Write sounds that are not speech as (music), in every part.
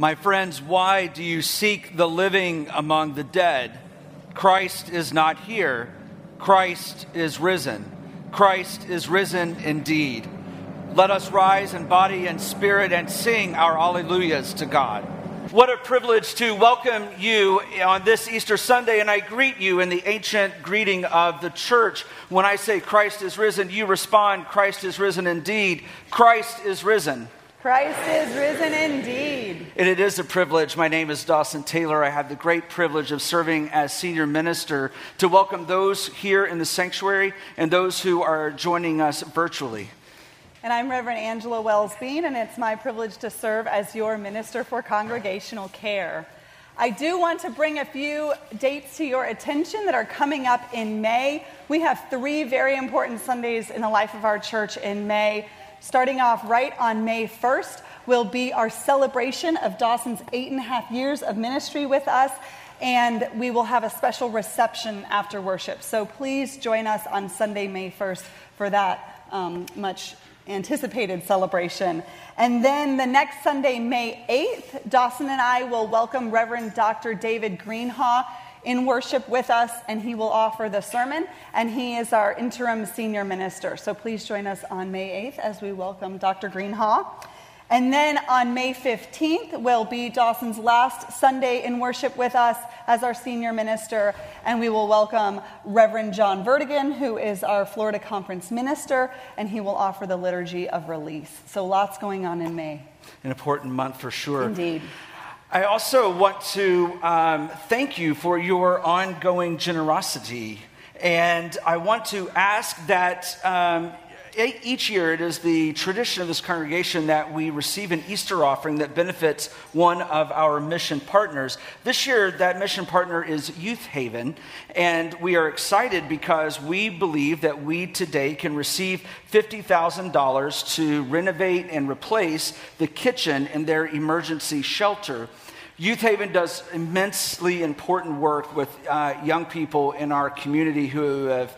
My friends, why do you seek the living among the dead? Christ is not here. Christ is risen. Christ is risen indeed. Let us rise in body and spirit and sing our alleluias to God. What a privilege to welcome you on this Easter Sunday, and I greet you in the ancient greeting of the church. When I say Christ is risen, you respond, Christ is risen indeed. Christ is risen. Christ is risen indeed. And it is a privilege. My name is Dawson Taylor. I have the great privilege of serving as senior minister to welcome those here in the sanctuary and those who are joining us virtually. And I'm Reverend Angela Wells Bean, and it's my privilege to serve as your minister for congregational care. I do want to bring a few dates to your attention that are coming up in May. We have three very important Sundays in the life of our church in May. Starting off right on May 1st will be our celebration of Dawson's eight and a half years of ministry with us, and we will have a special reception after worship. So please join us on Sunday, May 1st, for that um, much anticipated celebration. And then the next Sunday, May 8th, Dawson and I will welcome Reverend Dr. David Greenhaw in worship with us, and he will offer the sermon. And he is our interim senior minister. So please join us on May 8th as we welcome Dr. Greenhaw. And then on May 15th will be Dawson's last Sunday in worship with us as our senior minister, and we will welcome Reverend John Vertigan, who is our Florida Conference minister, and he will offer the liturgy of release. So lots going on in May. An important month for sure. Indeed. I also want to um, thank you for your ongoing generosity. And I want to ask that um, each year it is the tradition of this congregation that we receive an Easter offering that benefits one of our mission partners. This year, that mission partner is Youth Haven, and we are excited because we believe that we today can receive $50,000 to renovate and replace the kitchen in their emergency shelter. Youth Haven does immensely important work with uh, young people in our community who have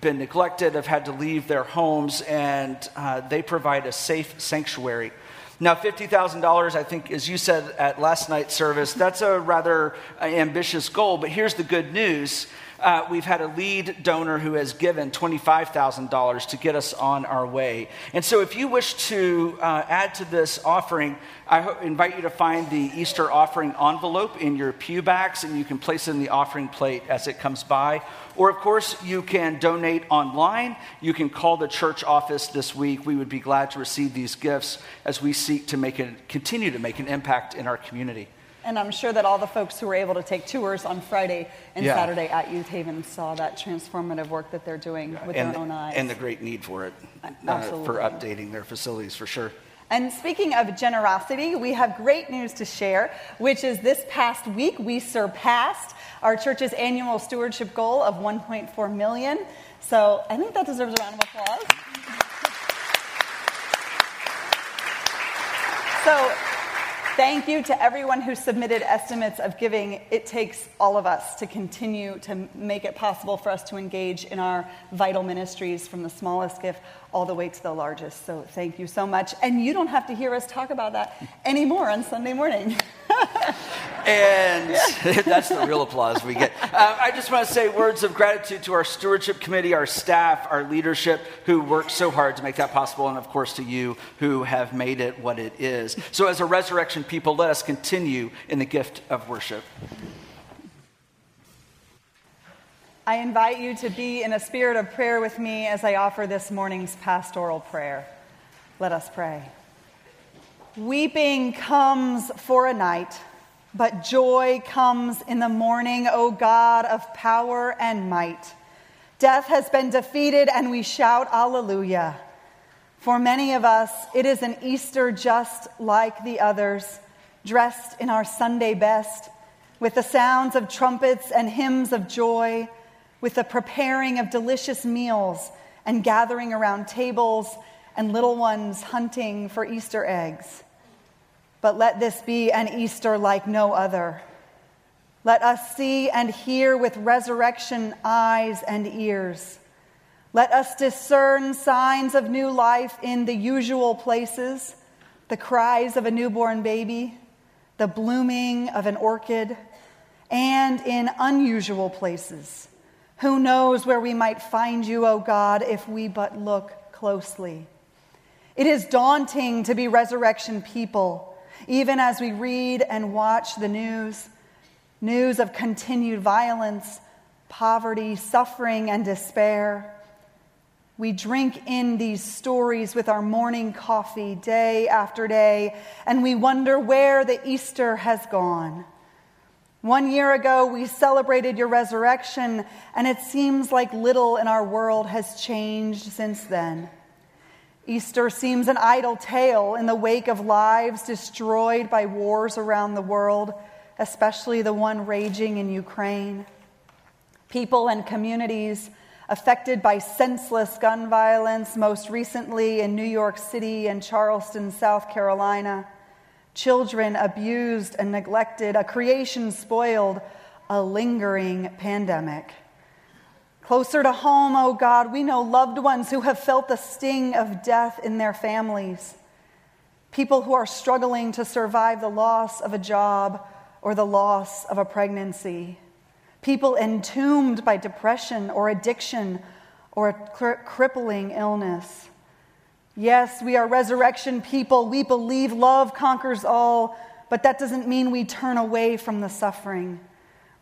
been neglected, have had to leave their homes, and uh, they provide a safe sanctuary. Now, $50,000, I think, as you said at last night's service, that's a rather uh, ambitious goal, but here's the good news uh, we've had a lead donor who has given $25,000 to get us on our way. And so, if you wish to uh, add to this offering, I ho- invite you to find the Easter offering envelope in your pew backs, and you can place it in the offering plate as it comes by. Or, of course, you can donate online. You can call the church office this week. We would be glad to receive these gifts as we seek to make continue to make an impact in our community. And I'm sure that all the folks who were able to take tours on Friday and yeah. Saturday at Youth Haven saw that transformative work that they're doing with and their own eyes. And the great need for it, uh, for updating their facilities for sure. And speaking of generosity, we have great news to share, which is this past week we surpassed our church's annual stewardship goal of 1.4 million. So I think that deserves a round of applause. So Thank you to everyone who submitted estimates of giving. It takes all of us to continue to make it possible for us to engage in our vital ministries from the smallest gift all the way to the largest. So thank you so much. And you don't have to hear us talk about that anymore on Sunday morning. (laughs) and (laughs) that's the real applause we get. Uh, I just want to say words of gratitude to our stewardship committee, our staff, our leadership who worked so hard to make that possible, and of course to you who have made it what it is. So, as a resurrection people, let us continue in the gift of worship. I invite you to be in a spirit of prayer with me as I offer this morning's pastoral prayer. Let us pray. Weeping comes for a night, but joy comes in the morning, O God of power and might. Death has been defeated, and we shout Alleluia. For many of us, it is an Easter just like the others, dressed in our Sunday best, with the sounds of trumpets and hymns of joy with the preparing of delicious meals and gathering around tables and little ones hunting for Easter eggs. But let this be an Easter like no other. Let us see and hear with resurrection eyes and ears. Let us discern signs of new life in the usual places the cries of a newborn baby, the blooming of an orchid, and in unusual places. Who knows where we might find you, O God, if we but look closely? It is daunting to be resurrection people, even as we read and watch the news news of continued violence, poverty, suffering, and despair. We drink in these stories with our morning coffee day after day, and we wonder where the Easter has gone. One year ago, we celebrated your resurrection, and it seems like little in our world has changed since then. Easter seems an idle tale in the wake of lives destroyed by wars around the world, especially the one raging in Ukraine. People and communities affected by senseless gun violence, most recently in New York City and Charleston, South Carolina. Children abused and neglected, a creation spoiled, a lingering pandemic. Closer to home, oh God, we know loved ones who have felt the sting of death in their families. People who are struggling to survive the loss of a job or the loss of a pregnancy. People entombed by depression or addiction or a crippling illness. Yes, we are resurrection people. We believe love conquers all, but that doesn't mean we turn away from the suffering.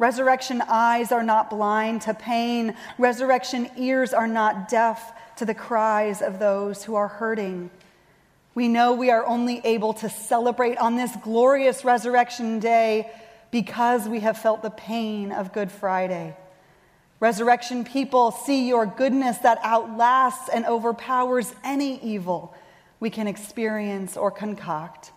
Resurrection eyes are not blind to pain. Resurrection ears are not deaf to the cries of those who are hurting. We know we are only able to celebrate on this glorious resurrection day because we have felt the pain of Good Friday. Resurrection people see your goodness that outlasts and overpowers any evil we can experience or concoct.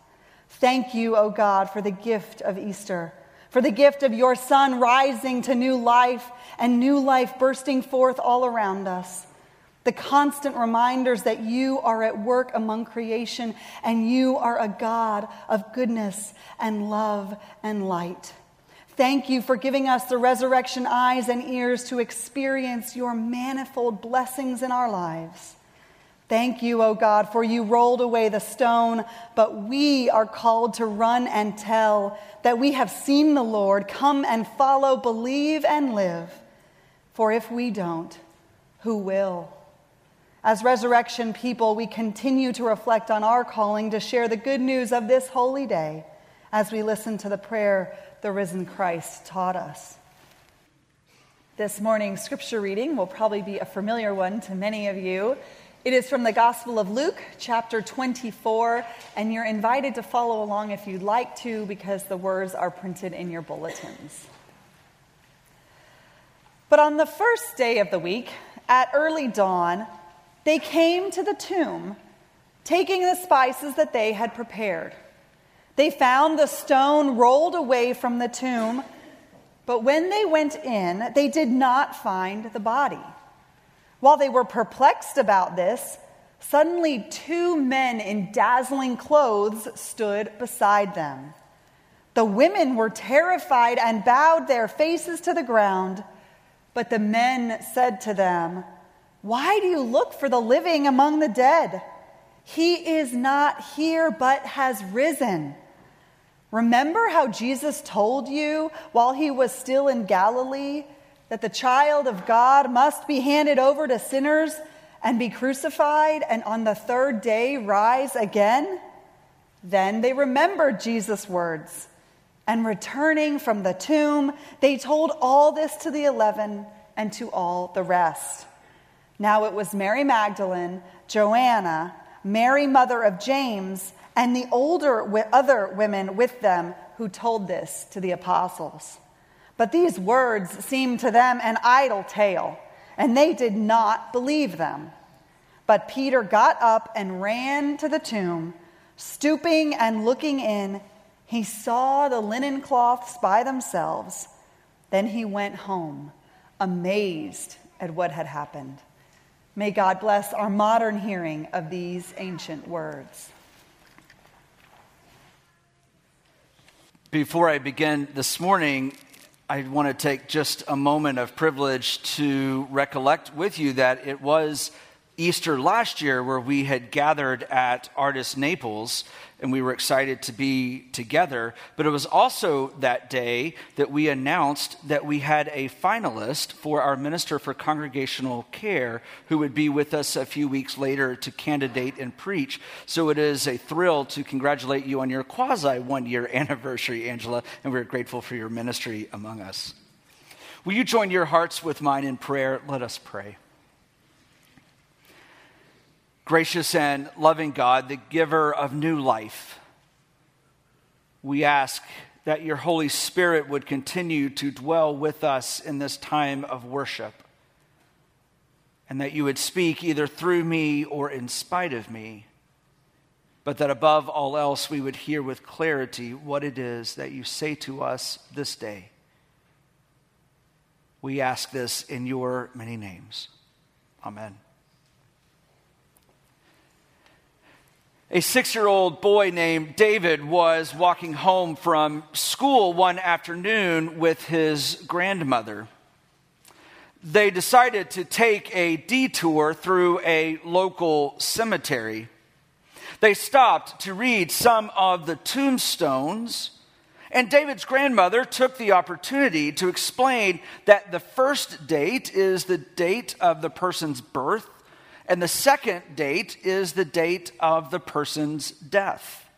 Thank you, O God, for the gift of Easter for the gift of your Son rising to new life and new life bursting forth all around us. The constant reminders that you are at work among creation and you are a God of goodness and love and light. Thank you for giving us the resurrection eyes and ears to experience your manifold blessings in our lives. Thank you, O God, for you rolled away the stone, but we are called to run and tell that we have seen the Lord. Come and follow, believe, and live. For if we don't, who will? As resurrection people, we continue to reflect on our calling to share the good news of this holy day as we listen to the prayer the risen Christ taught us. This morning's scripture reading will probably be a familiar one to many of you. It is from the Gospel of Luke, chapter 24, and you're invited to follow along if you'd like to because the words are printed in your bulletins. But on the first day of the week, at early dawn, they came to the tomb, taking the spices that they had prepared. They found the stone rolled away from the tomb, but when they went in, they did not find the body. While they were perplexed about this, suddenly two men in dazzling clothes stood beside them. The women were terrified and bowed their faces to the ground. But the men said to them, Why do you look for the living among the dead? He is not here, but has risen. Remember how Jesus told you while he was still in Galilee that the child of God must be handed over to sinners and be crucified and on the third day rise again? Then they remembered Jesus' words. And returning from the tomb, they told all this to the eleven and to all the rest. Now it was Mary Magdalene, Joanna, Mary, mother of James, and the older other women with them who told this to the apostles. But these words seemed to them an idle tale, and they did not believe them. But Peter got up and ran to the tomb. Stooping and looking in, he saw the linen cloths by themselves. Then he went home, amazed at what had happened. May God bless our modern hearing of these ancient words. Before I begin this morning, I want to take just a moment of privilege to recollect with you that it was Easter last year, where we had gathered at Artis Naples and we were excited to be together. But it was also that day that we announced that we had a finalist for our Minister for Congregational Care who would be with us a few weeks later to candidate and preach. So it is a thrill to congratulate you on your quasi one year (laughs) anniversary, Angela, and we're grateful for your ministry among us. Will you join your hearts with mine in prayer? Let us pray. Gracious and loving God, the giver of new life, we ask that your Holy Spirit would continue to dwell with us in this time of worship, and that you would speak either through me or in spite of me, but that above all else we would hear with clarity what it is that you say to us this day. We ask this in your many names. Amen. A six year old boy named David was walking home from school one afternoon with his grandmother. They decided to take a detour through a local cemetery. They stopped to read some of the tombstones, and David's grandmother took the opportunity to explain that the first date is the date of the person's birth and the second date is the date of the person's death.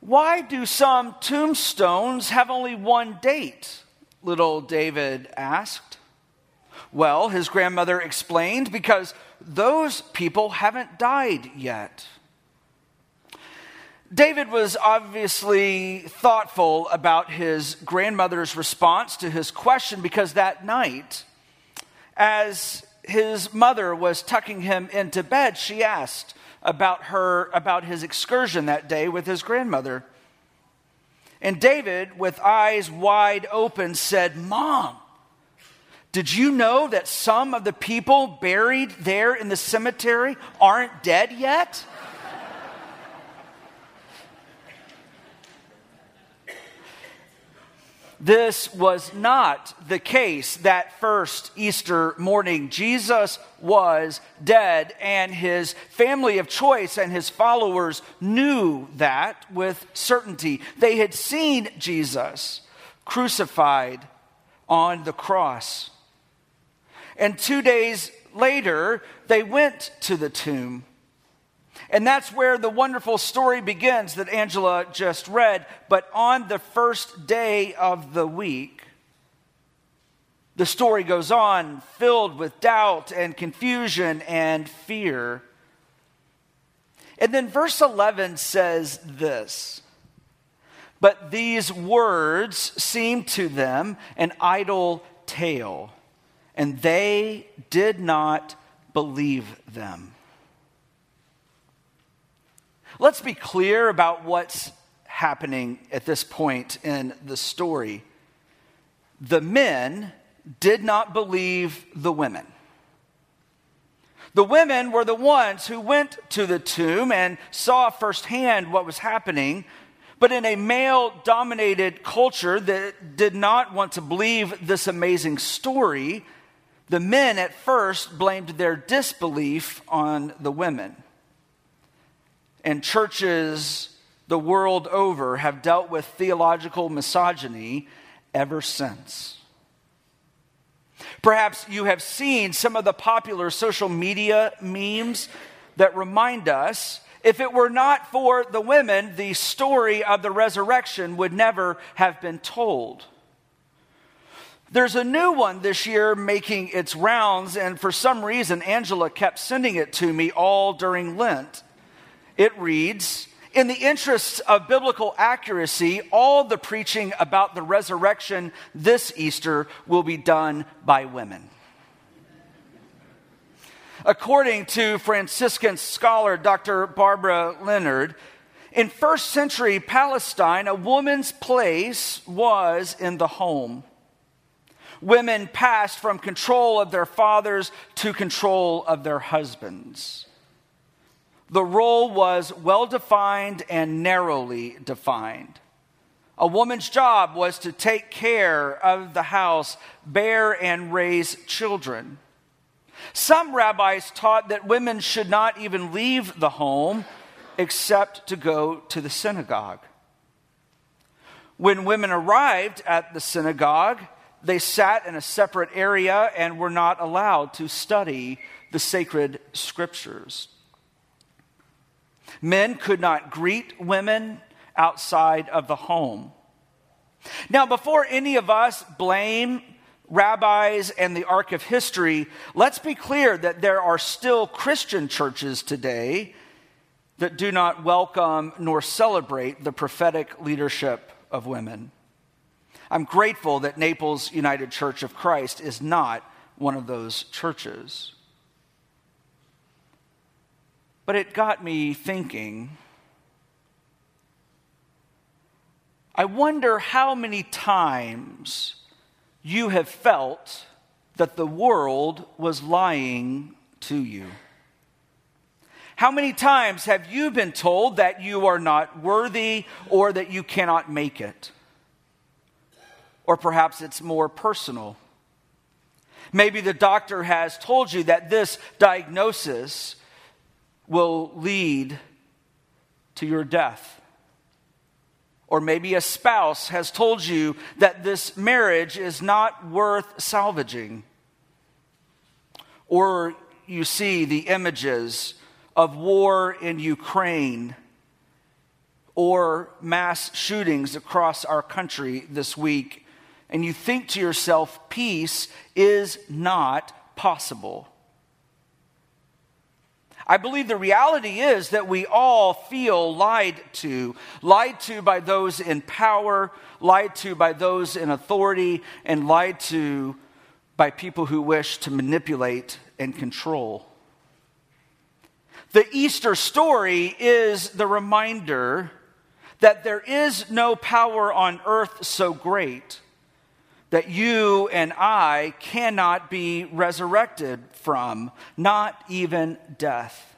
Why do some tombstones have only one date? Little David asked. Well, his grandmother explained, because those people haven't died yet. David was obviously thoughtful about his grandmother's response to his question because that night, as his mother was tucking him into bed, she asked about her about his excursion that day with his grandmother. And David, with eyes wide open, said, Mom, did you know that some of the people buried there in the cemetery aren't dead yet? This was not the case that first Easter morning. Jesus was dead, and his family of choice and his followers knew that with certainty. They had seen Jesus crucified on the cross. And two days later, they went to the tomb. And that's where the wonderful story begins that Angela just read. But on the first day of the week, the story goes on, filled with doubt and confusion and fear. And then verse 11 says this But these words seemed to them an idle tale, and they did not believe them. Let's be clear about what's happening at this point in the story. The men did not believe the women. The women were the ones who went to the tomb and saw firsthand what was happening. But in a male dominated culture that did not want to believe this amazing story, the men at first blamed their disbelief on the women and churches the world over have dealt with theological misogyny ever since. Perhaps you have seen some of the popular social media memes that remind us if it were not for the women, the story of the resurrection would never have been told. There's a new one this year making its rounds, and for some reason, Angela kept sending it to me all during Lent. It reads In the interests of biblical accuracy, all the preaching about the resurrection this Easter will be done by women. According to Franciscan scholar Dr. Barbara Leonard, in first century Palestine, a woman's place was in the home. Women passed from control of their fathers to control of their husbands. The role was well defined and narrowly defined. A woman's job was to take care of the house, bear and raise children. Some rabbis taught that women should not even leave the home except to go to the synagogue. When women arrived at the synagogue, they sat in a separate area and were not allowed to study the sacred scriptures. Men could not greet women outside of the home. Now, before any of us blame rabbis and the arc of history, let's be clear that there are still Christian churches today that do not welcome nor celebrate the prophetic leadership of women. I'm grateful that Naples United Church of Christ is not one of those churches. But it got me thinking. I wonder how many times you have felt that the world was lying to you. How many times have you been told that you are not worthy or that you cannot make it? Or perhaps it's more personal. Maybe the doctor has told you that this diagnosis will lead to your death. Or maybe a spouse has told you that this marriage is not worth salvaging. Or you see the images of war in Ukraine or mass shootings across our country this week and you think to yourself, peace is not possible. I believe the reality is that we all feel lied to, lied to by those in power, lied to by those in authority, and lied to by people who wish to manipulate and control. The Easter story is the reminder that there is no power on earth so great that you and I cannot be resurrected from, not even death.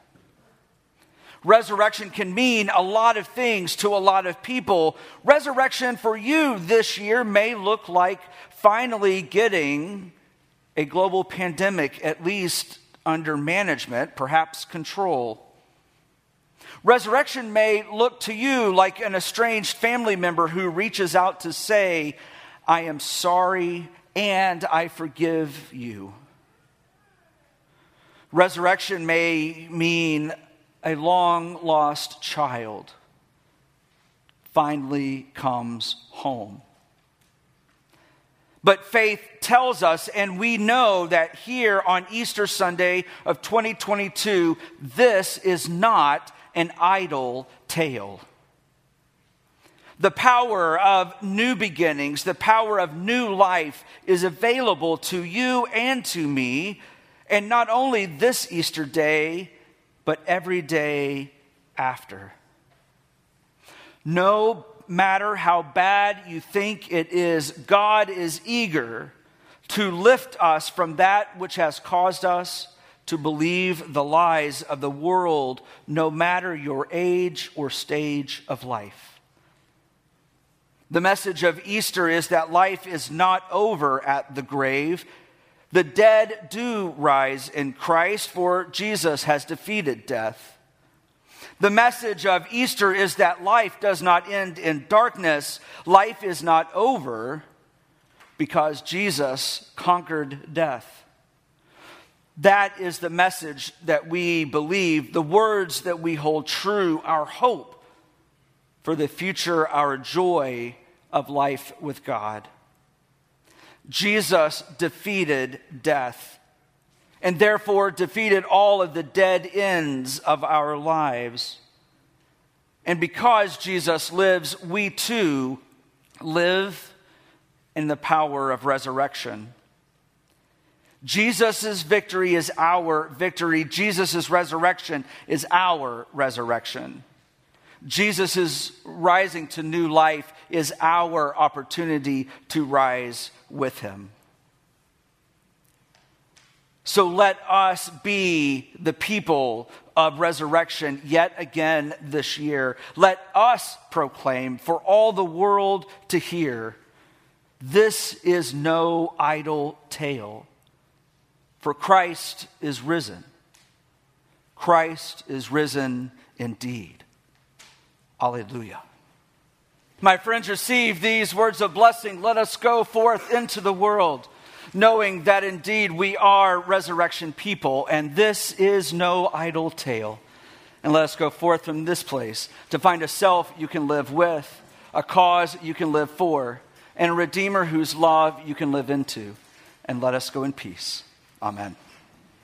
Resurrection can mean a lot of things to a lot of people. Resurrection for you this year may look like finally getting a global pandemic, at least under management, perhaps control. Resurrection may look to you like an estranged family member who reaches out to say, I am sorry and I forgive you. Resurrection may mean a long lost child finally comes home. But faith tells us, and we know that here on Easter Sunday of 2022, this is not an idle tale the power of new beginnings, the power of new life is available to you and to me, and not only this Easter day, but every day after. No matter how bad you think it is, God is eager to lift us from that which has caused us to believe the lies of the world, no matter your age or stage of life. The message of Easter is that life is not over at the grave. The dead do rise in Christ, for Jesus has defeated death. The message of Easter is that life does not end in darkness. Life is not over because Jesus conquered death. That is the message that we believe, the words that we hold true, our hope for the future, our joy of life with God. Jesus defeated death and therefore defeated all of the dead ends of our lives. And because Jesus lives, we too live in the power of resurrection. Jesus' victory is our victory. Jesus' resurrection is our resurrection. Jesus' rising to new life is our opportunity to rise with him. So let us be the people of resurrection yet again this year. Let us proclaim for all the world to hear this is no idle tale. For Christ is risen. Christ is risen indeed. Alleluia. My friends, receive these words of blessing. Let us go forth into the world, knowing that indeed we are resurrection people, and this is no idle tale. And let us go forth from this place to find a self you can live with, a cause you can live for, and a Redeemer whose love you can live into. And let us go in peace. Amen.